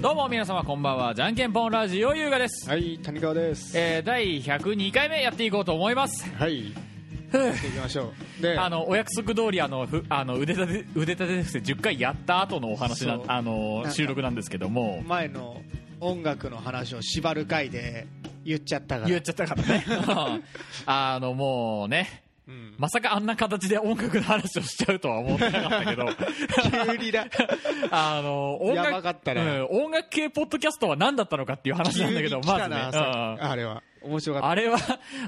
どうも皆様こんばんは。じゃんけんぽんラジオ優雅です、はい谷川です。えー、第102回目やっていこうと思います。はい。やっていきましょう。であのお約束通りあのふあの腕立て腕立て伏せ10回やった後のお話なそう。あのなんか収録なんですけども。前の音楽の話を縛る回で言っちゃったから。言っちゃったからね。あのもうねうん。まさかあんな形で音楽の話をしちゃうとは思ってなかったけど。急にだあの音楽系ポッドキャストは何だったのかっていう話なんだけど まずね。あれは面白かった。あれは、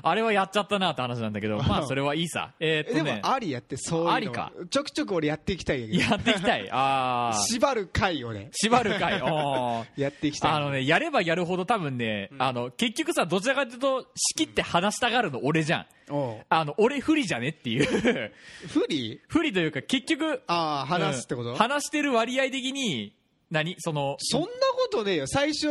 あれはやっちゃったなって話なんだけど、まあそれはいいさ。えーでとね、もありやってそういうのありか。ちょくちょく俺やっていきたいんやっていきたい。あー、縛る回をね縛る回。やっていきたい。あのね、やればやるほど多分ね、あの、結局さ、どちらかというと、仕切って話したがるの俺じゃん。あの、俺不利じゃねっていう。不利？不利というか、結局、ああ話すってこと、うん。話してる割合的に、何？その、そんなことねえよ。最初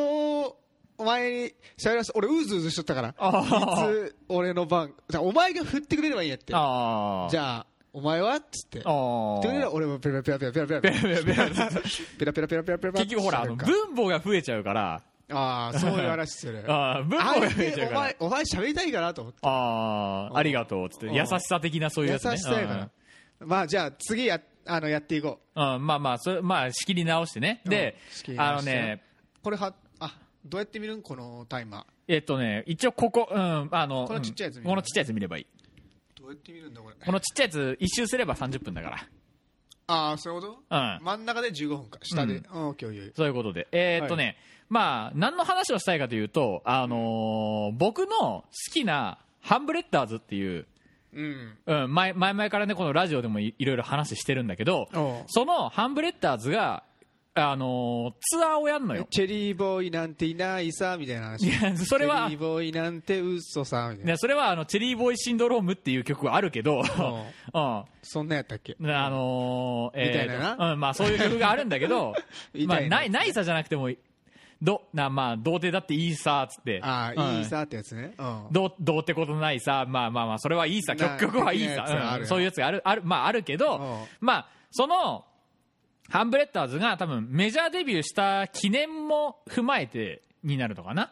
お前に喋らせ俺うずうずしとったからいつ俺の番じゃあお前が振ってくれればいいんやって。じゃあお前はっつってあーってくれれば俺もペラペラペラペラペラペラべべべペラペラペラペラペラペラ結局ほら、分母が増えちゃうから、ああそういう話するあー分母増ええちゃうからてお前。お前喋りたいかなと思ってああ、ありがとうっつって、うん優しさ的なそういう優やつね。しさやからまあじゃあ次やあのやっていこううん、うんまあまあ、それ、まあ、仕切り直してね。であのね、これはあどうやって見るん？このタイマー。えっとね、一応ここ、うん、あの、このちっちゃいやつ見るうんこのちっちゃいやつ見ればいい。どうやって見るんだこれ？このちっちゃいやつ、一周すれば30分だかああそういうこと？ら。うん。真ん中で15分か。下で、ううん、オッケーそういうことで。えーっとね、まあ、何の話をしたいかというと、あのー僕の好きなハンブレッダーズっていう、うん。うん、前前々からね、このラジオでもいいろいろ話してるんだけどそのハンブレッダーズが、あのーツアーをやるのよ。チェリーボーイなんていないさみたいな話。いや、それはチェリー、ボーイなんて嘘さみたいな。ね、それはあのチェリーボーイシンドロームっていう曲はあるけど、うん、そんなやったっけ？あのー、みたいなな、うん、まあそういう曲があるんだけどみ まあな。ないないさじゃなくてもどなまあ童貞だっていいさっつって。ああ、うん。いいさってやつね、うん、どうどうってことないさ。まあまあまあそれはいいさ。な曲曲はいいさ、うん。そういうやつがあるあるまああるけど、うん。まあそのハンブレッダーズが多分メジャーデビューした記念も踏まえてになるのかな？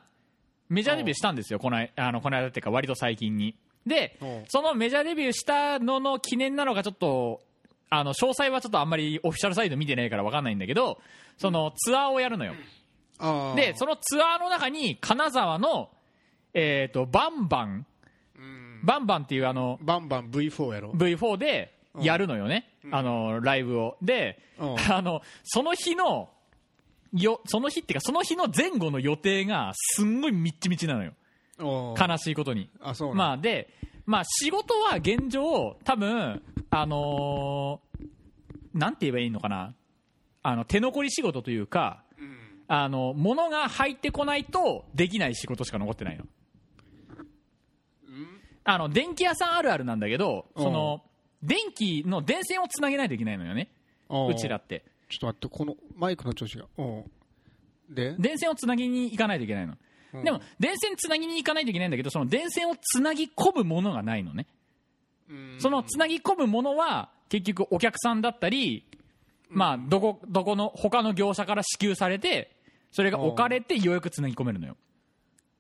メジャーデビューしたんですよこの間あのこの間っていうか割と最近に。でう。んそのメジャーデビューしたのの記念なのかちょっとあの詳細はちょっとあんまりオフィシャルサイト見てないから分かんないんだけどそのツアーをやるのよ。でそのツアーの中に金沢のえー、とバンバン。うん。バンバンっていうあのバンバン V4 やろ。V4 でやるのよね、あのライブを。で、うん。あのその日のよその日っていうかその日の前後の予定がすんごいみっちみちなのよ。悲しいことに。あそうまあでまあ仕事は現状多分あのーなんて言えばいいのかな。あの手残り仕事というかうん。あの物が入ってこないとできない仕事しか残ってないの。あの電気屋さんあるあるなんだけどその電気の電線をつなげないといけないのよね。おうちらって。ちょっと待ってこのマイクの調子が。で？電線をつなぎに行かないといけないの、うん。でも電線つなぎに行かないといけないんだけどその電線をつなぎ込むものがないのね。うん。そのつなぎ込むものは結局お客さんだったり、まあ、どこどこの他の業者から支給されてそれが置かれてようやくつなぎ込めるのよ。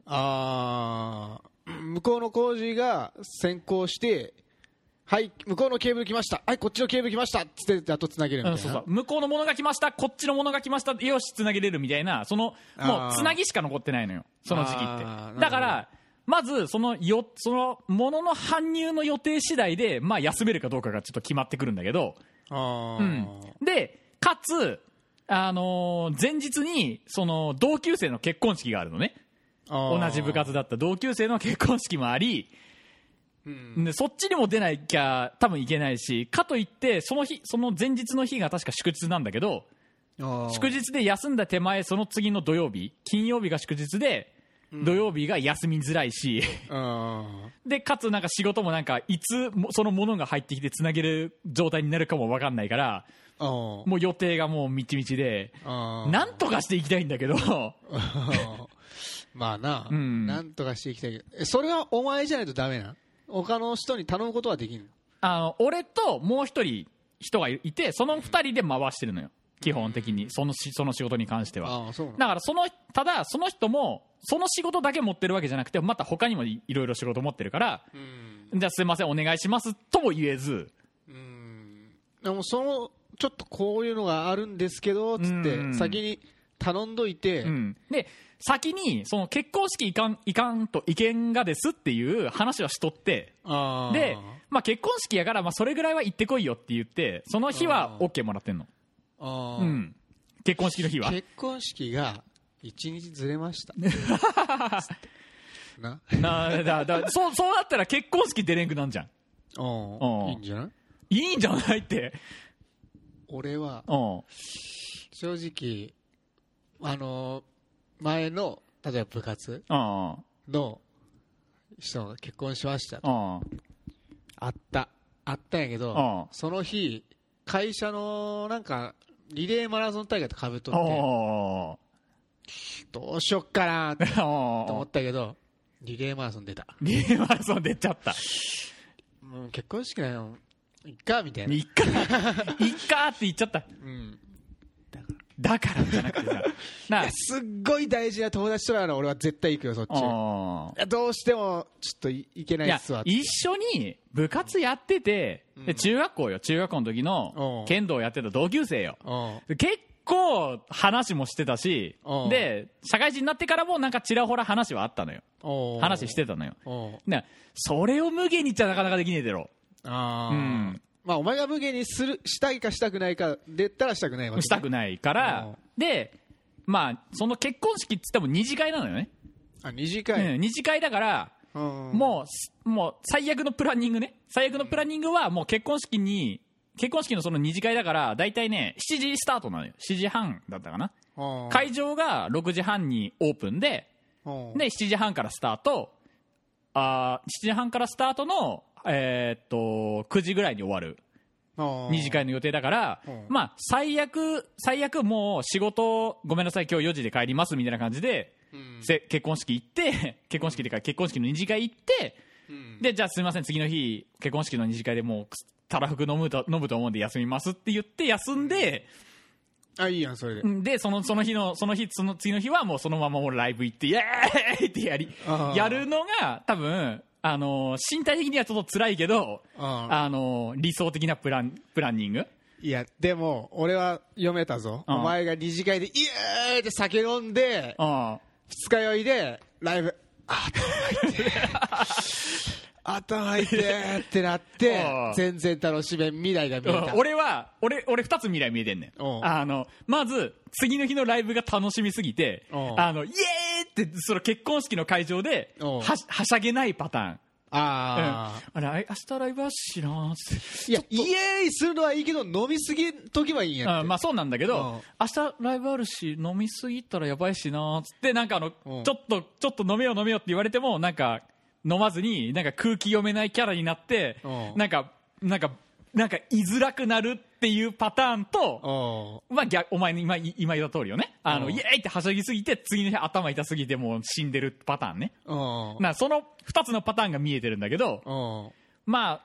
ああ向こうの工事が先行してはい向こうのケーブル来ました。はいこっちのケーブル来ました。っつってあとつなげるみたいな。うんそうそう。向こうのものが来ました。こっちのものが来ました。よしつなげれるみたいな。そのもうつなぎしか残ってないのよ。その時期って。だからまずそのよそのものの搬入の予定次第で、まあ、休めるかどうかがちょっと決まってくるんだけど、うん、でかつ、あのー前日にその同級生の結婚式があるのね。同じ部活だった同級生の結婚式もありうん。でそっちにも出なきゃ多分いけないしかといってその日その前日の日が確か祝日なんだけど祝日で休んだ手前その次の土曜日金曜日が祝日で土曜日が休みづらいし。あ でかつなんか仕事もなんかいつもそのものが入ってきてつなげる状態になるかも分かんないからもう予定がもうみちみちでなんとかしていきたいんだけど。まあな、うん。なんとかしていきたいけど。えそれはお前じゃないとダメなん他の人に頼むことはできんあの俺ともう一人人がいてその二人で回してるのよ。基本的に。そのしその仕事に関しては。ああそうだ。からそのただその人もその仕事だけ持ってるわけじゃなくてまた他にもいいろいろ仕事持ってるからうん。じゃあすいませんお願いしますとも言えず。うん。でもそのちょっとこういうのがあるんですけどつってうん。先に頼んどいて、うん、で先にその結婚式いかんいかんと意見がですっていう話はしとってで、まあ、結婚式やから、まあ、それぐらいは行ってこいよって言ってその日は OK もらってんの、あー。うん、結婚式の日は。結婚式が一日ずれました。な。なだだそうそうなったら結婚式出れんくなんじゃん。うん。いいんじゃない？いいんじゃないって。俺はうん。正直あの前の例えば部活うんの人が結婚しましたうんあ。った。あったんやけどうんその日会社のなんかリレーマラソン大会とかぶっとって。おどうしよっかなと 思おったけどリレーマラソン出た。リレーマラソン出ちゃった。もう結婚式なのいっかみたいな。いっか。いっかって言っちゃった。うんだからじゃなくてさないやすっごい大事な友達となら俺は絶対行くよそっち。いあやどうしてもちょっといいけないっすわ。一緒に部活やってて、で中学校よ。中学校の時うん。の剣道やってた同級生よ。うん。結構話もしてたしうん。で社会人になってからもなんかちらほら話はあったのよ。おー話してたのよ。おーねそれを無限に言っちゃなかなかできねえだろ。あー。うんまあお前が無限にするしたいかしたくないかで言ったらしたくないわけね。したくないからでまあその結婚式っつっても二次会なのよね、あ二次会。うん二次会だからうん。もうもう最悪のプランニングね。最悪のプランニングはもう結婚式に結婚式のその二次会だから大体ね7時スタートなのよ。7時半だったかな。うん。会場が6時半にオープンでうん。で7時半からスタート。あー7時半からスタートのえーっと9時ぐらいに終わる。うん二次会の予定だからうん。まあ最悪最悪もう仕事ごめんなさい今日4時で帰りますみたいな感じでうん。せ結婚式行って 結婚式でか結婚式の二次会行ってうん。でじゃあすみません次の日結婚式の二次会でもうたらふく飲むと飲むと思うんで休みますって言って休んで、あいいやんそれで。うん。でそのその日のその日その次の日はもうそのままもうライブ行ってイエーイってやりやるのが多分あのー身体的にはちょっと辛いけど、うん。あのー理想的なプランプランニング。いやでも俺は読めたぞ。うん。お前が二次会でイエーイって酒飲んでうん。二日酔いでライブあ頭痛い 頭痛いってなって うん全然楽しめん未来が見えた。俺は俺俺2つ未来見えてんねん。うん。あのまず次の日のライブが楽しみすぎてうん。あのイエーイってその結婚式の会場でうん。ははしゃげないパターン。あうん、あれ明日ライブあっしなーって。あいやイエーイするのはいいけど飲みすぎときはいいんやまあそうなんだけど、うん。明日ライブあるし飲みすぎたらやばいしなーっつってなんかあの、うん。ちょっとちょっと飲めよう飲めようって言われてもなんか飲まずになんか空気読めないキャラになって、うん。なんかなんかなんか居づらくなるっていうパターンと、おまあ、逆お前に今今言った通りよね。あの、うん。イエーイってはしゃぎすぎて次の日頭痛すぎてもう死んでるパターンね。うん。なその2つのパターンが見えてるんだけどうん。まあ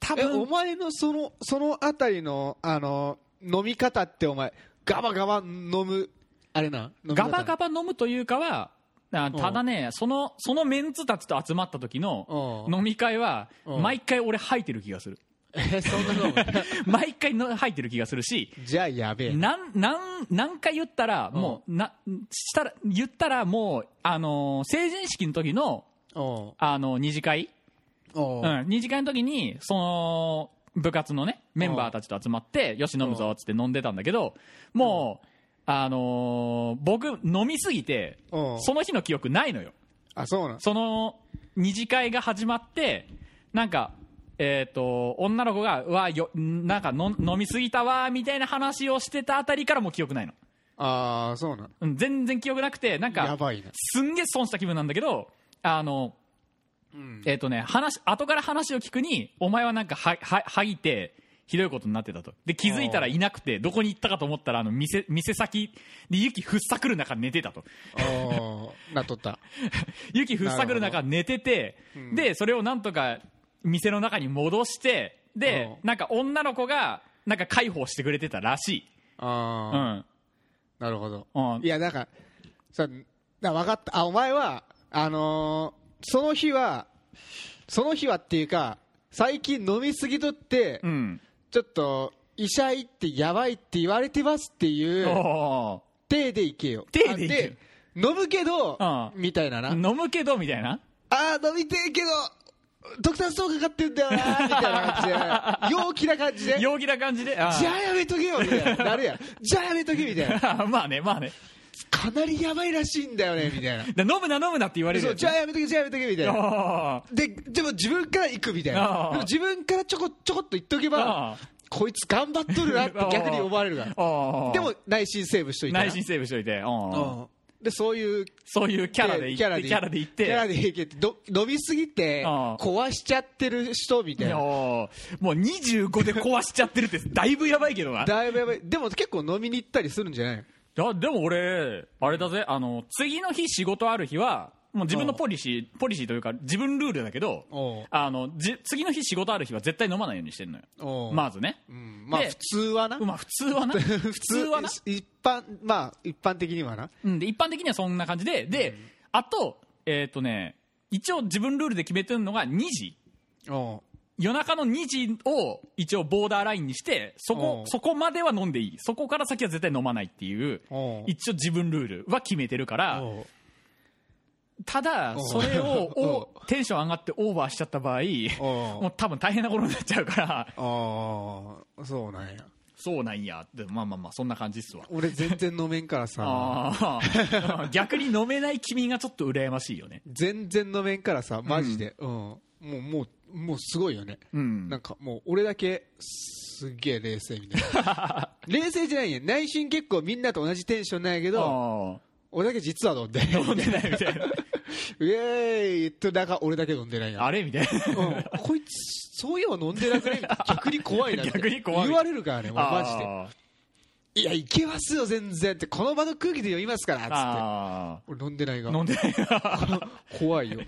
多えお分前のそのそのあたりのあの飲み方ってお前ガバガバ飲むあれなガバガバ飲むというかはあただねそのそのメンツたちと集まった時のうん。飲み会はうん。毎回俺吐いてる気がする。えそんな飲む毎回の吐いてる気がするしじゃあやべえ。ななんなん何回言ったらもうなしたら言ったらもうあのー成人式の時のおあの二次会。おうん、二次会の時にその部活のねメンバーたちと集まってよし飲むぞっつって飲んでたんだけどもう、あのー僕飲みすぎてうん。その日の記憶ないのよ。あそうなん？その二次会が始まってなんかえー、と女の子がうわよなんかの飲みすぎたわみたいな話をしてたあたりからもう記憶ないの、ああそうなん？うん、全然記憶なくてなんかやばいな。すんげえ損した気分なんだけどあのうん。えっ、とね、話、後から話を聞くに、お前はなんかは、は、はぎて、ひどいことになってたと。で、気づいたらいなくて、どこに行ったかと思ったら、あの、店、店先で雪ふっさくる中寝てたと。なっとった。雪ふっさくる中寝てて、で、それをなんとか、店の中に戻して、で、うなんか女の子が、なんか介抱してくれてたらしい。うああ、ん。なるほど。うん。いやだからさだ分かった。あお前はあのーその日はその日はっていうか最近飲みすぎとって、うんちょっと医者行ってやばいって言われてますっていうお体で行けよ。体で行け飲むけどうん。みたいな。なー飲むけどみたいな？あー飲みてえけどドクターストーンかかってんだよなみたいな感じで。陽気な感じで。陽気な感じで？じゃあやめとけよみたいな。なるやん。じゃあやめとけみたいな。まあねまあねかなりやばいらしいんだよね みたいな。で飲むな飲むなって言われるじゃあやめとけじゃあやめとけみたいな。あででも自分から行くみたいあな自分からちょこちょこっと言っとけあばこいつ頑張っとるなって逆に思われるから。でも内心セーブしといてな。内心セーブしといて。でそういうそういうキャラでいってキャラでキャラでいってキャラでいけてど飲みすぎて壊しちゃってる人みたいな。もう25で壊しちゃってるってだいぶやばいけどな。いだいぶやばい。でも結構飲みに行ったりするんじゃないやでも俺あれだぜ。あの次の日仕事ある日はもう自分のポリシーポリシーというか自分ルールだけどおう。あのじ次の日仕事ある日は絶対飲まないようにしてるのよ。まずね。うん。まあで普通はな。まあ普通はな。普通はな。一般まあ一般的にはな。うん、で一般的にはそんな感じでで、あとえっ、とね一応自分ルールで決めてるのが2時。おう夜中の2時を一応ボーダーラインにしてそこそこまでは飲んでいい。そこから先は絶対飲まないっていう一応自分ルールは決めてるからただそれを テンション上がってオーバーしちゃった場合もう多分大変なことになっちゃうから。ああそうなんや。そうなんやってまあまあまあそんな感じっすわ。俺全然飲めんからさ。逆に飲めない君がちょっと羨ましいよね。全然飲めんからさマジで、うん。もうもうもうすごいよね、うん。なんかもう俺だけすっげえ冷静みたいな。冷静じゃないんや内心結構みんなと同じテンションなんやけどあ俺だけ実は飲んでー飲んでないみたいな。ウェーイってなんか俺だけ飲んでないやあれ？みたいな。うん、こいつそういえば飲んでなくね？逆に怖いなって逆に怖い。言われるからねもうマジで。あいやいけますよ全然ってこの場の空気で読みますからっつって。あ俺飲んでないが。ー飲んでない 怖いよ。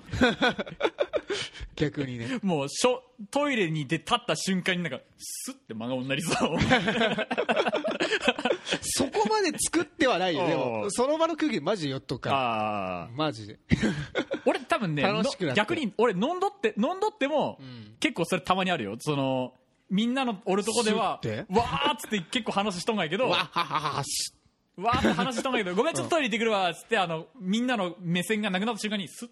逆にね。もうしょトイレに出立った瞬間になんかスッて真顔になりそう。そこまで作ってはないよ。でおもうその場の空気でマジで酔っとくかマジで。俺多分ね逆に俺飲んどって飲んどっても、ん。結構それたまにあるよ。そのみんなのおるとこではわーっつって結構話しとんがいけどわーって話しとんがいけどごめんちょっとトイレ行ってくるわっつってあのみんなの目線がなくなった瞬間にスッ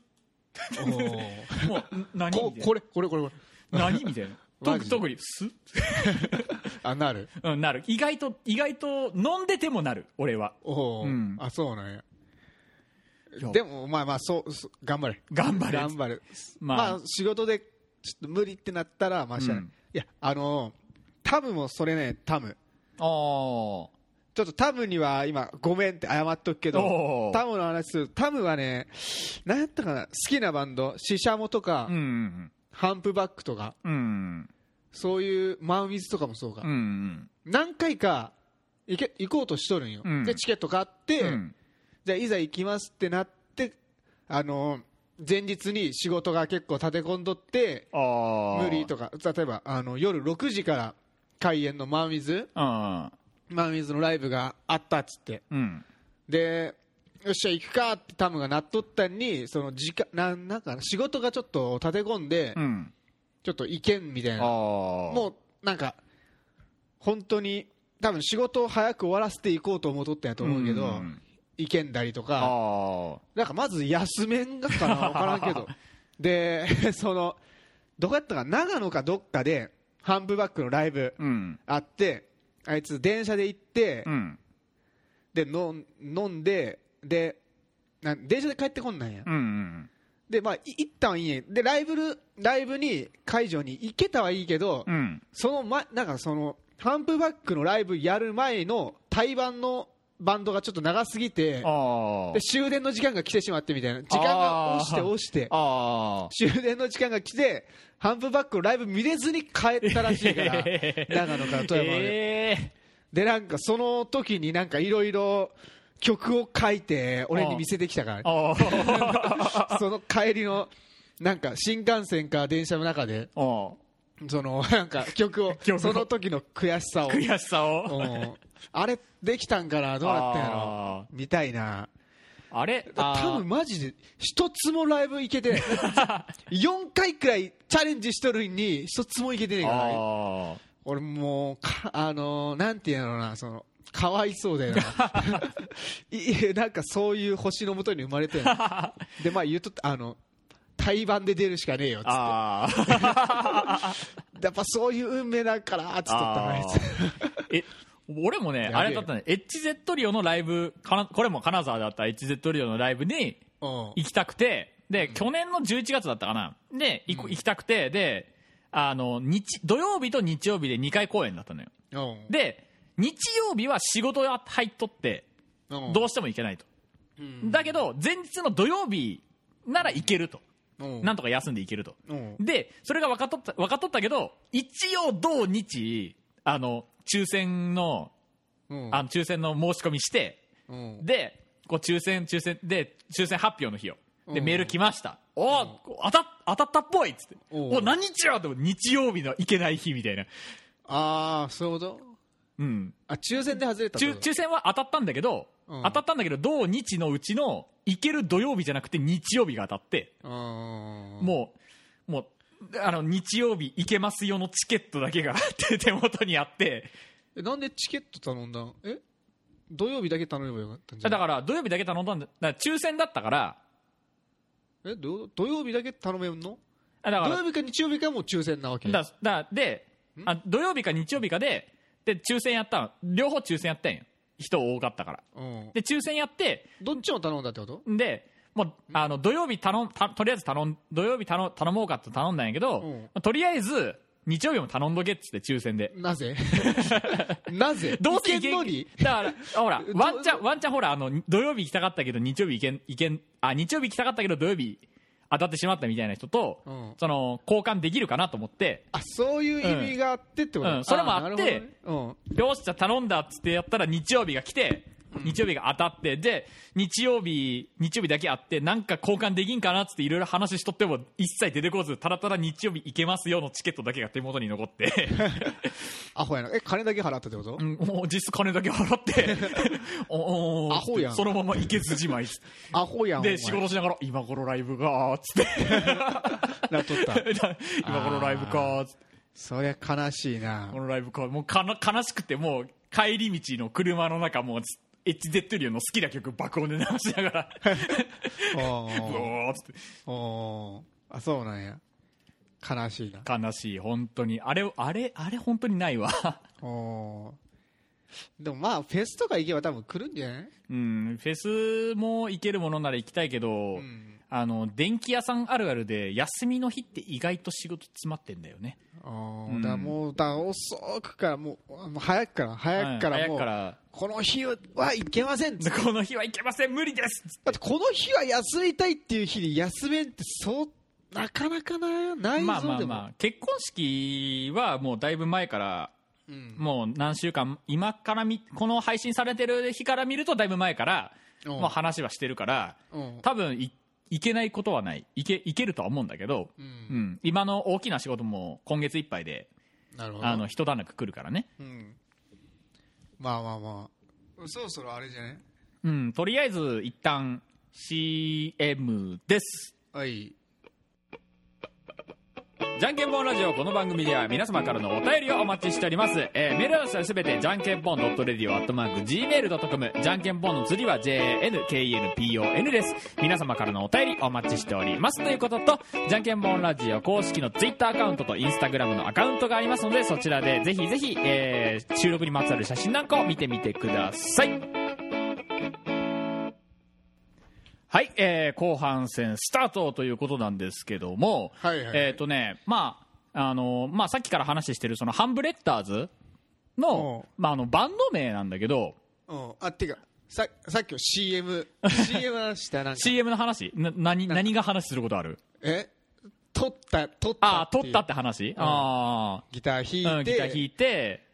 おー。もうん何？ここれこれこれこれ。な何？みたいな。特特にスッ あなる。うん、なる。意外と意外と飲んでてもなる俺は。おお、うん。あそうなんや。でもまあまあそう頑張れ。頑張れ。頑張るまあ。まあ、仕事でちょっと無理ってなったらまあしゃうんいやあのタムもそれねタム。あー。ちょっとタムには今ごめんって謝っとくけどおー。タムの話するタムはね何やったかな好きなバンドシシャモとか、うんうんハンプバックとかうんそういうマンウィズとかもそうか、うんうん。何回か行け行こうとしとるんよ、うん。でチケット買って、うん。じゃあいざ行きますってなってあの前日に仕事が結構立て込んどって無理とか例えばあの夜6時から開演のマンウィズうん。マンウィズのライブがあったっつって。うん。でよっしゃ行くかってタムがなっとったんにその時間なんなんかな仕事がちょっと立て込んで、うん。ちょっと行けんみたいあなももうなんか本当に多分仕事を早く終わらせていこうと思っとったんやと思うけど、ん行けんだりとかあなんかまず休めんがかな 分からんけど。で そのどこやったか長野かどっかでハンプバックのライブあってあいつ電車で行って、うん。で飲ん飲んででなん電車で帰ってこんなんや、うんうんでまあい行ったはいいんやでライブルライブに会場に行けたはいいけど、うん。その前なんかそのハンプバックのライブやる前の対バンのバンドがちょっと長すぎてあで終電の時間が来てしまってみたいな。時間が押して押して。あ終電の時間が来てハンプバックのライブ見れずに帰ったらしいから 長野から富山まで、えでなんかその時になんかいろいろ曲を書いて俺に見せてきたから その帰りのなんか新幹線か電車の中であそのなんか 曲を。その時の悔しさを。悔しさを。うんあれできたんかなどうなったんやろ？あみたいな。あれ？多分マジで一つもライブ行けてない。4回くらいチャレンジしとるのに一つも行けてねえから。俺もうかあのーなんていうのなそのかわいそうだよな。いなんかそういう星のもとに生まれてる でまあ言うとあの対バンで出るしかねえよっつって。やっぱそういう運命だからっつっとったなあいつえ俺もねあれだったね。HZ リオのライブかなこれも金沢だった HZ リオのライブにうん。行きたくて。で、去年の11月だったかな。で行,、行きたくて。であの日土曜日と日曜日で2回公演だったのよ。うん。で日曜日は仕事が入っとってうん。どうしても行けないと、うん。だけど前日の土曜日なら行けると、うん。なんとか休んで行けると、うん。でそれが分かっとった分かっとったけど一応土日あの抽選のうん。あの抽選の申し込みしてうん。でこう抽選抽選で抽選発表の日よでうん。メール来ました。お当た当たったっぽいっつって。うん。お何日よって日曜日の行けない日みたいな。ああそういうこと？うん。あ抽選で外れた抽抽選は当たったんだけど、うん。当たったんだけど同日のうちの行ける土曜日じゃなくて日曜日が当たって、うん。もうもうあの日曜日行けますよのチケットだけが手 手元にあって。えなんでチケット頼んだん？え？土曜日だけ頼めばよかったんじゃだんから土曜日だけ頼んだんだ。だから抽選だったから。えど土曜日だけ頼めんの？あだから。土曜日か日曜日かもう抽選なわけ？だだであ土曜日か日曜日かでで抽選やったの両方抽選やったんよ。人多かったから。うん。で抽選やってどっちも頼んだってこと？でもうあの土曜日頼んたとりあえず頼ん土曜日頼頼もうかって頼んだんやけど、うん。まあとりあえず日曜日も頼んどけっつって抽選で。なぜ？なぜ？どうせいけんのに？だからほらどワンチャンワンチャンほらあの土曜日行きたかったけど日曜日行けん行けんあ日曜日行きたかったけど土曜日当たってしまったみたいな人と、うん。その交換できるかなと思って。あそういう意味があってってこと、うん。それもあってなるほどね。よしじゃあ頼んだっつってやったら日曜日が来て日曜日が当たってで日曜日日曜日だけあってなんか交換できんかなっつっていろいろ話しとっても一切出てこずただただ日曜日行けますよのチケットだけが手元に残って。アホやなえ金だけ払ったってこと、うんもう実質金だけ払って。おおアホやん。そのまま行けずじまい。アホやんで仕事しながら今頃ライブがーっつって。なっとった。今頃ライブかーっつって。そりゃ悲しいな。このライブかもうかな悲しくてもう帰り道の車の中もう HZ リオの好きな曲爆音で流しながら。おうーっつって。あそうなんや。悲しいな。悲しい本当に。あれあれあれ本当にないわ。おー。でもまあフェスとか行けば多分来るんじゃない？うん。フェスも行けるものなら行きたいけど、んあの電気屋さんあるあるで休みの日って意外と仕事詰まってんだよね。あーうん。だもうだ遅くからもう早くから早くからもう、くからこの日はいけません この日は行けません無理です。だってこの日は休みたいっていう日に休めんってそうなかなかなないぞまあまあまあ結婚式はもうだいぶ前からうん。もう何週間今からみこの配信されてる日から見るとだいぶ前からうん。もう話はしてるからうん。多分いいけないことはない。いけいけるとは思うんだけど、ううん。ん、今の大きな仕事も今月いっぱいでなるほど。あの一段落来るからね、うん。まあまあまあ。そろそろあれじゃないうん、とりあえず一旦 CM です。はいじゃんけんぽんラジオこの番組では皆様からのお便りをお待ちしております、えーメールアドレスはすべてじゃんけんぽん .radio.gmail.com じゃんけんぽんの釣りは JNKNPON です。皆様からのお便りお待ちしておりますということとじゃんけんぽんラジオ公式のツイッターアカウントとインスタグラムのアカウントがありますのでそちらでぜひぜひ、えー収録にまつわる写真なんかを見てみてください。はい、えー後半戦スタートということなんですけども、はいはいえっ、とね、まあ、あの、まあ、さっきから話してる、その、ハンブレッダーズの、まあ、あの、バンド名なんだけど、うん。あっていうかささっきの CM CM の話したなんか。CM の話？な、何、何が話することある？え？撮った撮ったあ撮ったって話、あギターあ、うん、ギ弾いてター弾いて、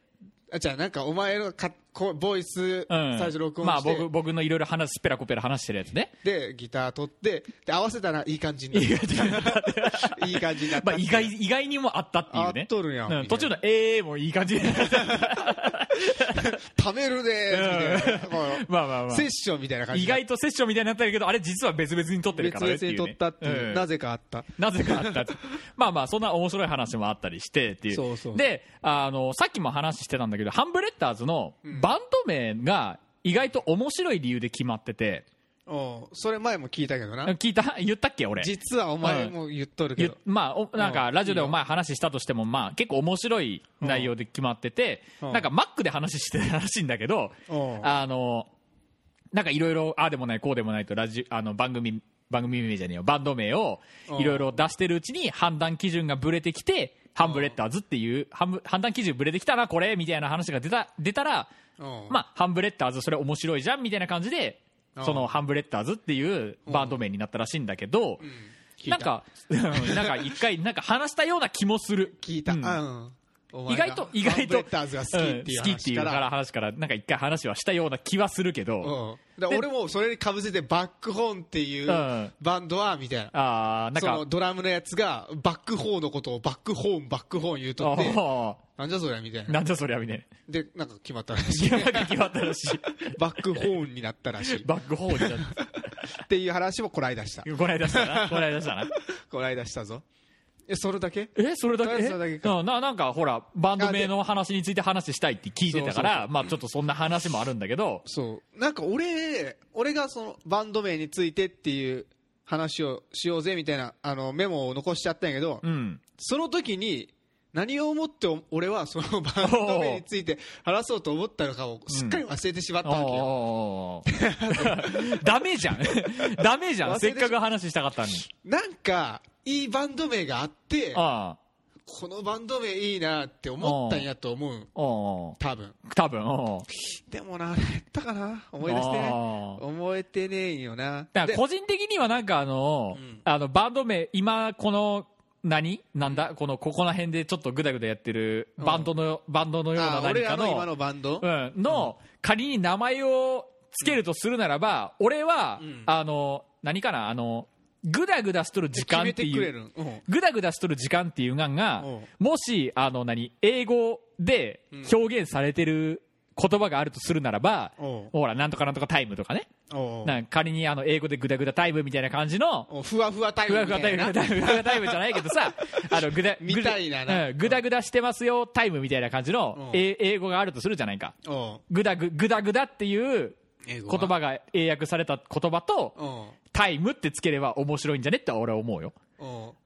あじゃあなんかお前のかこボイスうん、最初録音まあして、僕僕のいろいろ話すペラコペラ話してるやつね。でギター取ってで合わせたら いい感じになった。いい感じになった。まあ意外意外にもあったっていうね。あっとるやんうん途中の「えー」もいい感じ 貯めるねーみたいな。こまあまあまあ。うセッションみたいな感じ意外とセッションみたいになったけどあれ実は別々に撮ってるから別々に撮ったっていう、うん。なぜかあった。なぜかあった まあまあそんな面白い話もあったりしてっていう。そうそう。であのさっきも話してたんだけどハンブレッダーズのバンド名が意外と面白い理由で決まってておうそれ前も聞いたけどな。聞いた？言ったっけ俺？実はお前も言っとるけゆど、まあ、おなんかうん。ラジオでお前話したとしても、まあ、結構面白い内容で決まってて、うん。なんかマックで話してたらしいんだけど、あのなんかいろいろああでもないこうでもないとラジあの番組番組名じゃねえよ。バンド名をうん。いろいろ出してるうちに判断基準がぶれてきてハンブレッダーズっていう判断基準ぶれてきたなこれみたいな話が出た出たら、まあ、ハンブレッダーズそれ面白いじゃんみたいな感じでうんそのハンブレッダーズっていうバンド名になったらしいんだけど、なんか、うんなんか一回、なんか話したような気もする。聞いた、うん意が外と、意外と、好きっていうから。ら話から、なんか一回話はしたような気はするけど、うん。俺もそれにかぶせてバックホーンっていううん。バンドはみたいな、あー、なんそのか、ドラムのやつがバックホーンのことをバックホーンバックホーン言うとってあなんじゃそりゃみたいな。ーなんじゃそりゃみたいな。でなんか決まったらしい。なんか決まったらしい。バックホーンになったらしい。バックホールになっっていう話もこないだした。た。こないだしたな。こないだしたな。こないだしたぞえそれだけ？え、それだけ？それだけか。うん。ななんかほら、バンド名の話について話したいって聞いてたから、まあちょっとそんな話もあるんだけど、そう。なんか俺俺がそのバンド名についてっていう話をしようぜみたいなあのメモを残しちゃったんやけど、うん。その時に何を思って俺はそのバンド名について話そうと思ったのかをすっかり忘れてしまったわけよ、おーダメじゃん。ダメじゃん。せっかく話したかったのに。なんかいいバンド名があってあこのバンド名いいなって思ったんやと思う。多分。多分、でもな何やったかな思い出して思えてねえんよな。だからで個人的にはなんかあの、うん。あのバンド名今この何？なんだ？このここら辺でちょっとグダグダやってるバンドの、バンドのような何からのの今のバンド、うん、の、仮に名前をつけるとするならば、俺は、うん。あの何かな？あのグダグダしとる時間っていう。る。うん。グダグダしとる時間っていうがんがうん。もしあの何？英語で表現されてる言葉があるとするならば、ほらなんとかなんとかタイムとかね。なんか仮にあの英語でグダグダタイムみたいな感じのふわふわタイふわふわタイム、ふわふわタイムじゃないけどさ、あの、ぐだ、みたいなな。うんぐだぐだしてますよ、タイムみたいな感じの英語があるとするじゃないか。おう。ぐだぐ、ぐだぐだっていう言葉が英訳された言葉と、タイムってつければ面白いんじゃね？って俺は思うよ。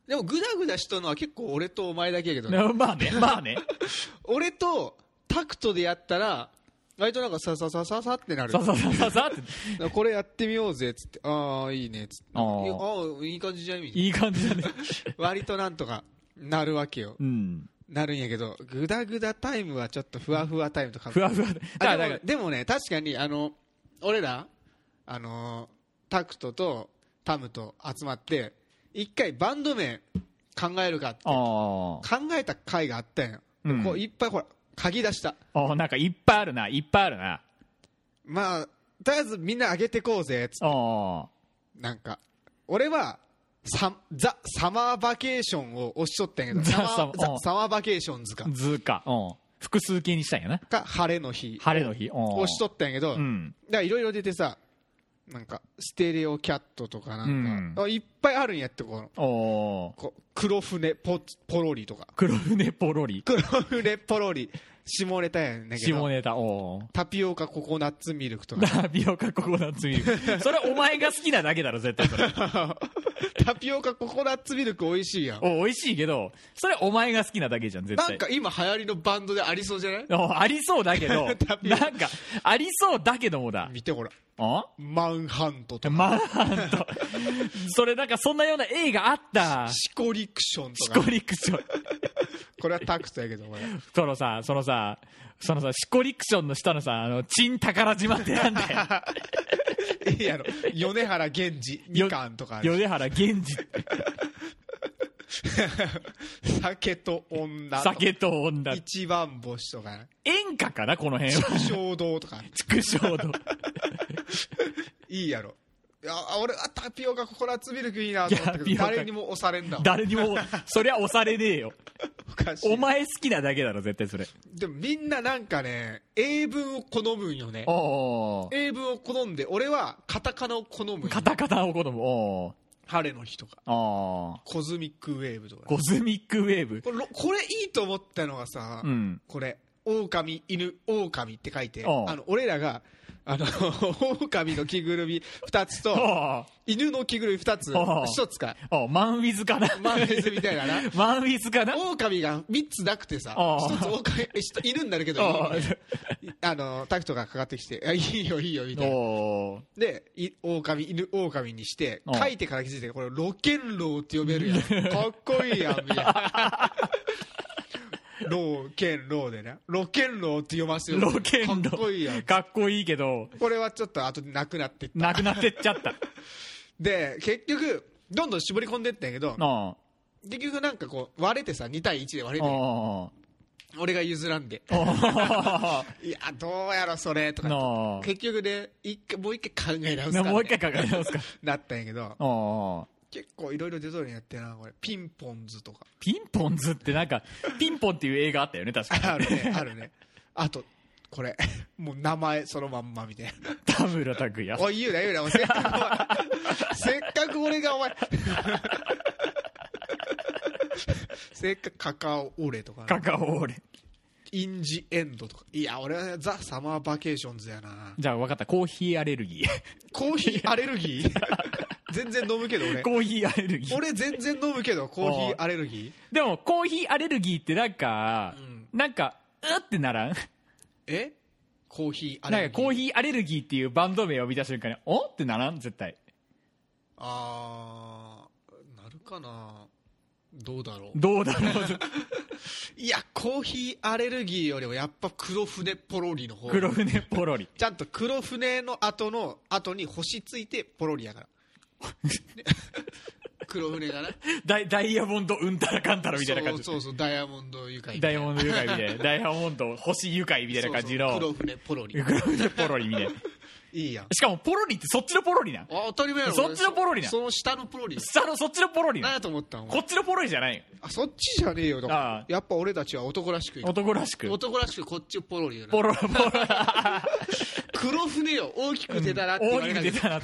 でもグダグダしとるのは結構俺とお前だけやけどね。まあね、まあね。俺とタクトでやったら割となんかさささささってなる。さささささって。これやってみようぜっつって。ああいいねっつって。あああいい感じじゃんみたいいい感じだね。な 割となんとかなるわけよ。うん。なるんやけどグダグダタイムはちょっとふわふわタイムとか。ふわふわ。でもね確かにあの俺らあのタクトとタムと集まって一回バンド名考えるかって。あ考えた回があったんよ、うん。こういっぱいほら書き出したあ。あなんかいっぱいあるな、いっぱいあるな。まあとりあえずみんな上げてこうぜっつってあなんか俺はサザ・サマーバケーションを押しとったんやけどザサマーザサマーバケーションズかあ。図か。うん。複数形にしたんやな。か晴れの日晴れの日。うん押しとったんやけど、うん。だからいろいろ出てさなんかステレオキャットとかなんか、うあいっぱいあるんやってこの。こう黒船ポポロリとか。黒船ポロリ。黒船ポロリ。下ネタやねんけど。下ネタ、タピオカココナッツミルクとか。タピオカココナッツミルク。それお前が好きなだけだろ、絶対それ。タピオカココナッツミルク美味しいやん。お美味しいけど、それお前が好きなだけじゃん、絶対。なんか今流行りのバンドでありそうじゃない？おありそうだけど。なんか、ありそうだけどもだ。見てほらあマンハントとかまあ、ほんと。それなんかそんなような映画あった？シコリクションシとかコリクション。これはタクトやけどこれそのさ、そのさ、そのさ、シコリクションの下のさ、あの、チン宝島ってなんだよ。いいやろ米原源氏みかんとか米原源氏。酒と女と。酒と女。一番星とかね。演演歌かなこの辺は。衝動とか。畜生の いいやろ。いや俺あタピオカココナッツミルクいいなと思ったけど誰にも押されんだ誰にもそりゃ押されねえよ。おかしい。お前好きなだけだろ絶対それ。でもみんななんかね英文を好むんよね。英文を好んで俺はカタカナを好むカタカタを子供お晴れの日とか。ーあー。コズミックウェーブとか。コズミックウェーブ。これこれいいと思ったのがさ、うん。これ狼犬狼って書いてあの俺らがあの 狼の着ぐるみ2つとお犬の着ぐるみ2つおう。1つか。おマンウィズかな。マンウィズみたいなな。マンウィズかな。狼が3つなくてさおう。1つ狼犬になるけどあのタクトがかかってきてあいいよいいよみたいな。でい狼犬狼にして書いてから気づいてこれロケンローって呼べるやん。かっこいいやんみたいなローケンローでなロケンローって読ますよロケンロかっこいいやんかっこいいけど。これはちょっと後でなくなってった。なくなってっちゃった。で結局どんどん絞り込んでったんやけどあ結局なんかこう割れてさ2対1で割れてあ俺が譲らんで。あ いやどうやろそれとかあ。結局で一回もう一回考え直すかもう一回かかりますか。なったんやけど。ああ結構いろいろ出とるんやってなこれ。ピンポンズとか。ピンポンズってなんかピンポンっていう映画あったよね確か。あるねあるね。あとこれ。もう名前そのまんまみたいな。田村拓也。おい言うな言うな。おいせっかくせっかく俺がお前せっかくカカオオレとかカカオオレ。 In the End とか。いや俺はザ・サマーバケーションズやな。じゃあ分かった。コーヒーアレルギー。コーヒーアレルギー？全然飲むけど俺。コーヒーアレルギー。俺全然飲むけどコーヒーアレルギー。でもコーヒーアレルギーってなんか、うん。なんかうってならん？え？コーヒーアレルギー。なんかコーヒーアレルギーっていうバンド名を見た瞬間におってならん？絶対。あーなるかな。どうだろう。どうだろう？いやコーヒーアレルギーよりもやっぱ黒船ポロリの方黒船ポロリ。ちゃんと黒船の後の後に星ついてポロリやから。ね 黒船がな。ダイダイヤモンドうんたらかんたらみたいな感じ。そうそうそうダイヤモンド愉快ダイヤモンド愉快みたいな。ダイヤモンド 星愉快みたいな感じの。黒船ポロリ黒船ポロリみたいな。いいやん。しかもポロリってそっちのポロリなん。あ当たり前やろそっちのポロリなその下のポロリ下のそっちのポロリなん。何やと思ったん？こっちのポロリじゃない。よあそっちじゃねえよ。とああ。やっぱ俺たちは男らしく男らしく。男らしくこっちポロリよな。ポロポロ 黒船よ大きく出たなって言わ大きれたく出たな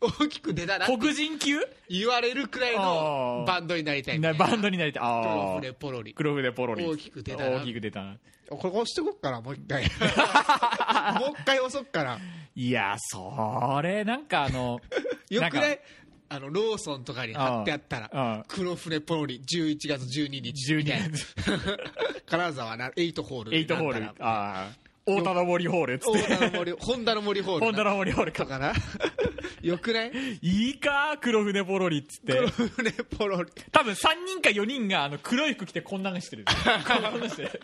大きく出たなって。黒人級？言われるくらいのバンドになりたい。なバンドになりたい。あ黒あ船ポロリ。黒船ポロリ。大きく出たな大きく出たなこれ押してこっからもう一回。もう一回押そっから。いやそれなんかあの なんよくねあのローソンとかに貼ってあったうんら黒船ポロリ11月12日みたいな。12 金沢な8ホールエイトホール。ああ太田の森ホールっつっ大て田の森ホンダの森ホール本田の森ホールか。な よくない？いいか？黒船ポロリっつって。黒船ポロリ。多分3人か4人があの黒い服着てこんなんしてる。こんなんしてる。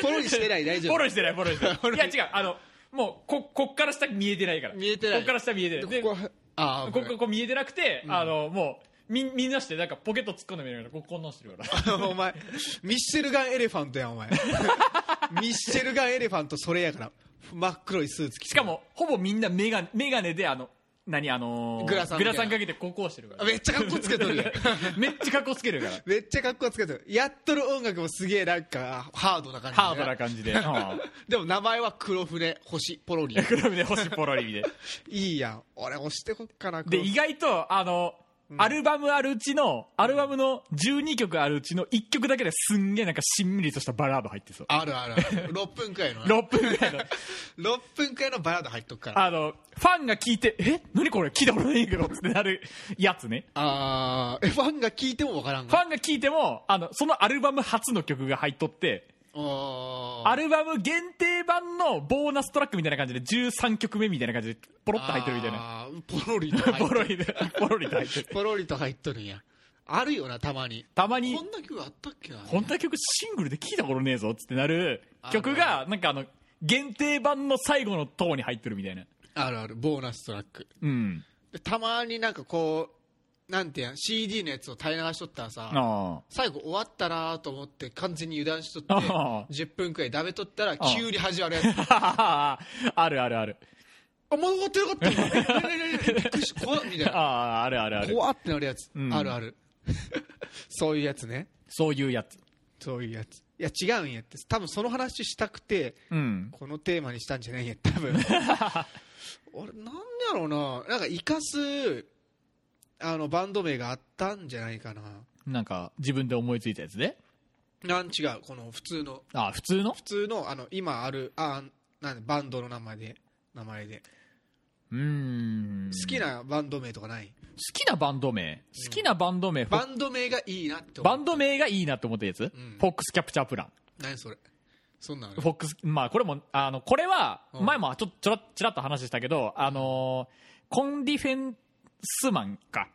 ポロリしてない？大丈夫。ポロリしてないポロリしてない。いや違う。あのもうここっから下見えてないから。見えてない。こっから下見えてない。でここああここここ見えてなくて、あのもうみみんなしてなんかポケット突っ込んでみるからここんなんしてるから。お前ミッシェルガンエレファントやんお前。ミッシェルガンエレファントそれやから真っ黒いスーツ着て。しかもほぼみんなメガメガネであの何あのーグラサンみたいな。かけてこうこうしてるから。めっちゃかっこつけとるやん。めっちゃかっこつけるから。めっちゃかっこつけてる。やっとる音楽もすげえなんかハードな感じで。ハードな感じで、うん。でも名前は黒船星ポロリ。黒船星ポロリで。いいやん。俺押してこっかなで黒意外とあの、アルバムあるうちのアルバムの12曲あるうちの1曲だけですんげえなんかしんみりとしたバラード入ってそう。あるあるある。6分くらいの。6分ぐらいの。6分くらいのバラード入っとくから。あのファンが聞いてえ？何これ聞いたことないけどってなるやつね。あー。えファンが聞いてもわからんファンが聞いてもあのそのアルバム初の曲が入っとってあアルバム限定版のボーナストラックみたいな感じで13曲目みたいな感じでポロッと入ってるみたいな。なポロリと入っポロリでポロリと入ってる。ポロリと入っとるんや。あるよなたまに。たまに。こんな曲あったっけなこんな曲シングルで聞いたことねえぞっつってなる。曲がなんかあの限定版の最後の塔に入ってるみたいな。あるある。ボーナストラック。うん。でたまになんかこうなんてやん CD のやつを垂れ流しとったらさあ最後終わったなと思って完全に油断しとってあ10分くらいダメとったら急に始まるやつ。あ あるあるある。あまだ終わってなかったんだえええええびっくりした怖っみたいあな。ああるあるある。怖ってなるやつ、うん。あるある。そういうやつね。そういうやつ。そういうやつ。いや違うんやって。多分その話したくてうん。このテーマにしたんじゃないんや多分。俺なんやろうな。なんか生かすあのバンド名があったんじゃないかな。なんか自分で思いついたやつで？なん違うこの普通の。あ普通の？普通のあの今あるあなんバンドの名前で名前で。うーん。好きなバンド名とかない？好きなバンド名？好きなバンド名、バンド名がいいなってバンド名がいいなって思ったやつ、ん。フォックスキャプチャープラン。何それ？そんなフォックスまあこれもあのこれはうん。前もちょちょろちらっと話したけどあのーコンディフェンスマンか。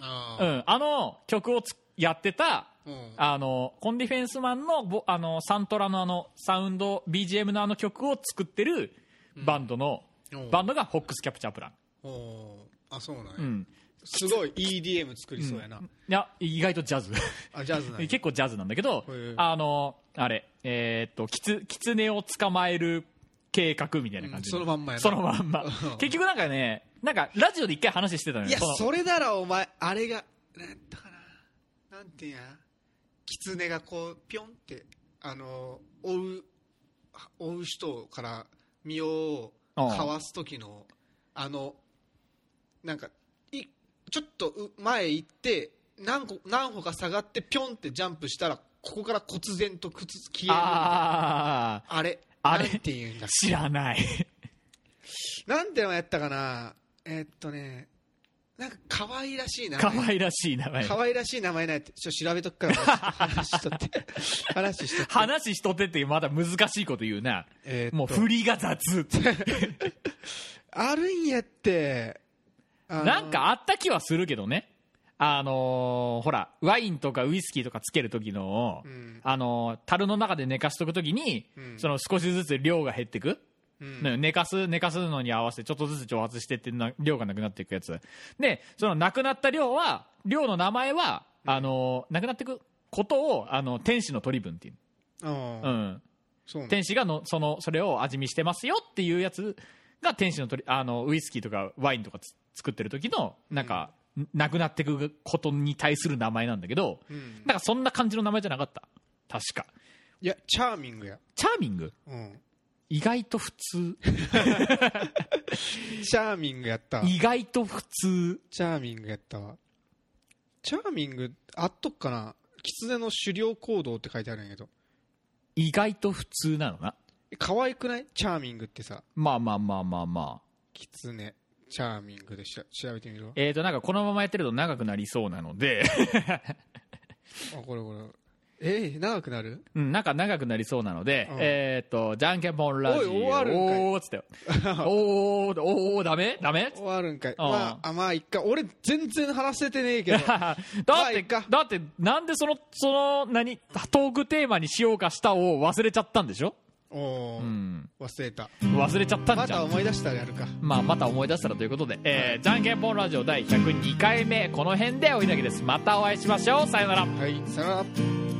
あー。うん。あの曲をつやってたうん。あのコンディフェンスマンのボあのサントラのあのサウンド BGM のあの曲を作ってるバンドの、う。んバンドがフォックスキャプチャープラン、あそうなんや、うん、すごい EDM 作りそうやな、いや意外とジャズ。あジャズ 結構ジャズなんだけどあのあれえーっとキツキツネを捕まえる計画みたいな感じ、うん。そのまんまやな。そのまんま。うん。結局なんかねなんかラジオで一回話してたのよ。いやそれならお前あれがなんやったかな。なんていうんや。狐がこうピョンってあの追う追う人から身をかわす時のあのなんかいちょっとう前行って何個何歩か下がってピョンってジャンプしたらここから忽然と靴消えるあああれ？あれ？なんていうんだ知らない。なんてのやったかなえーっとねなんか可愛らしい名前。可愛らしい名前。可愛らしい名前ないってちょっと調べとくから。話しとって。話しとって。話しとってってまだ難しいこと言うな。えーっと。もう振りが雑。あるんやってなんかあった気はするけどね。あのーほらワインとかウイスキーとかつける時の、うん。あのー樽の中で寝かしとく時に、うん。その少しずつ量が減ってく、うんね寝かす寝かすのに合わせてちょっとずつ蒸発してってな量がなくなっていくやつ。でそのなくなった量は量の名前はあのーなくなっていくことをあの天使の取り分っていう、うん、そうなん天使がのそのそれを味見してますよっていうやつが天使の取りあのウイスキーとかワインとかつ作ってる時のなんか、なくなっていくことに対する名前なんだけど、うん。なんかそんな感じの名前じゃなかった。確か。いやチャーミングや、チャーミング？うん、意外と普通。チャーミングやった。わ意外と普通。チャーミングやったわ。チャーミングあっとっかな。狐の狩猟行動って書いてあるんやけど。意外と普通なのな。え可愛くない？チャーミングってさ。まあまあまあまあまあ。狐。チャーミングでしら調べてみるわ。えーとなんかこのままやってると長くなりそうなので。あこれこれえー、長くなる？うん、なんか長くなりそうなので、うんえーっと、じゃんけんぽんラジオ。おい終わるんかいおーっつって。おー、おー、ダメ？ダメ？終わるんかいまああまあいっか俺全然話せてねえけど だって、まあだって、なんでその、その、何、トークテーマにしようかしたを忘れちゃったんでしょ？おーうん。忘れた忘れちゃったんまじゃん。た思い出したらやるかまあ、また思い出したらということで、えー、じゃんけんぽんラジオ第102回目、この辺でおいだけです。またお会いしましょう。さよなら。はいさよなら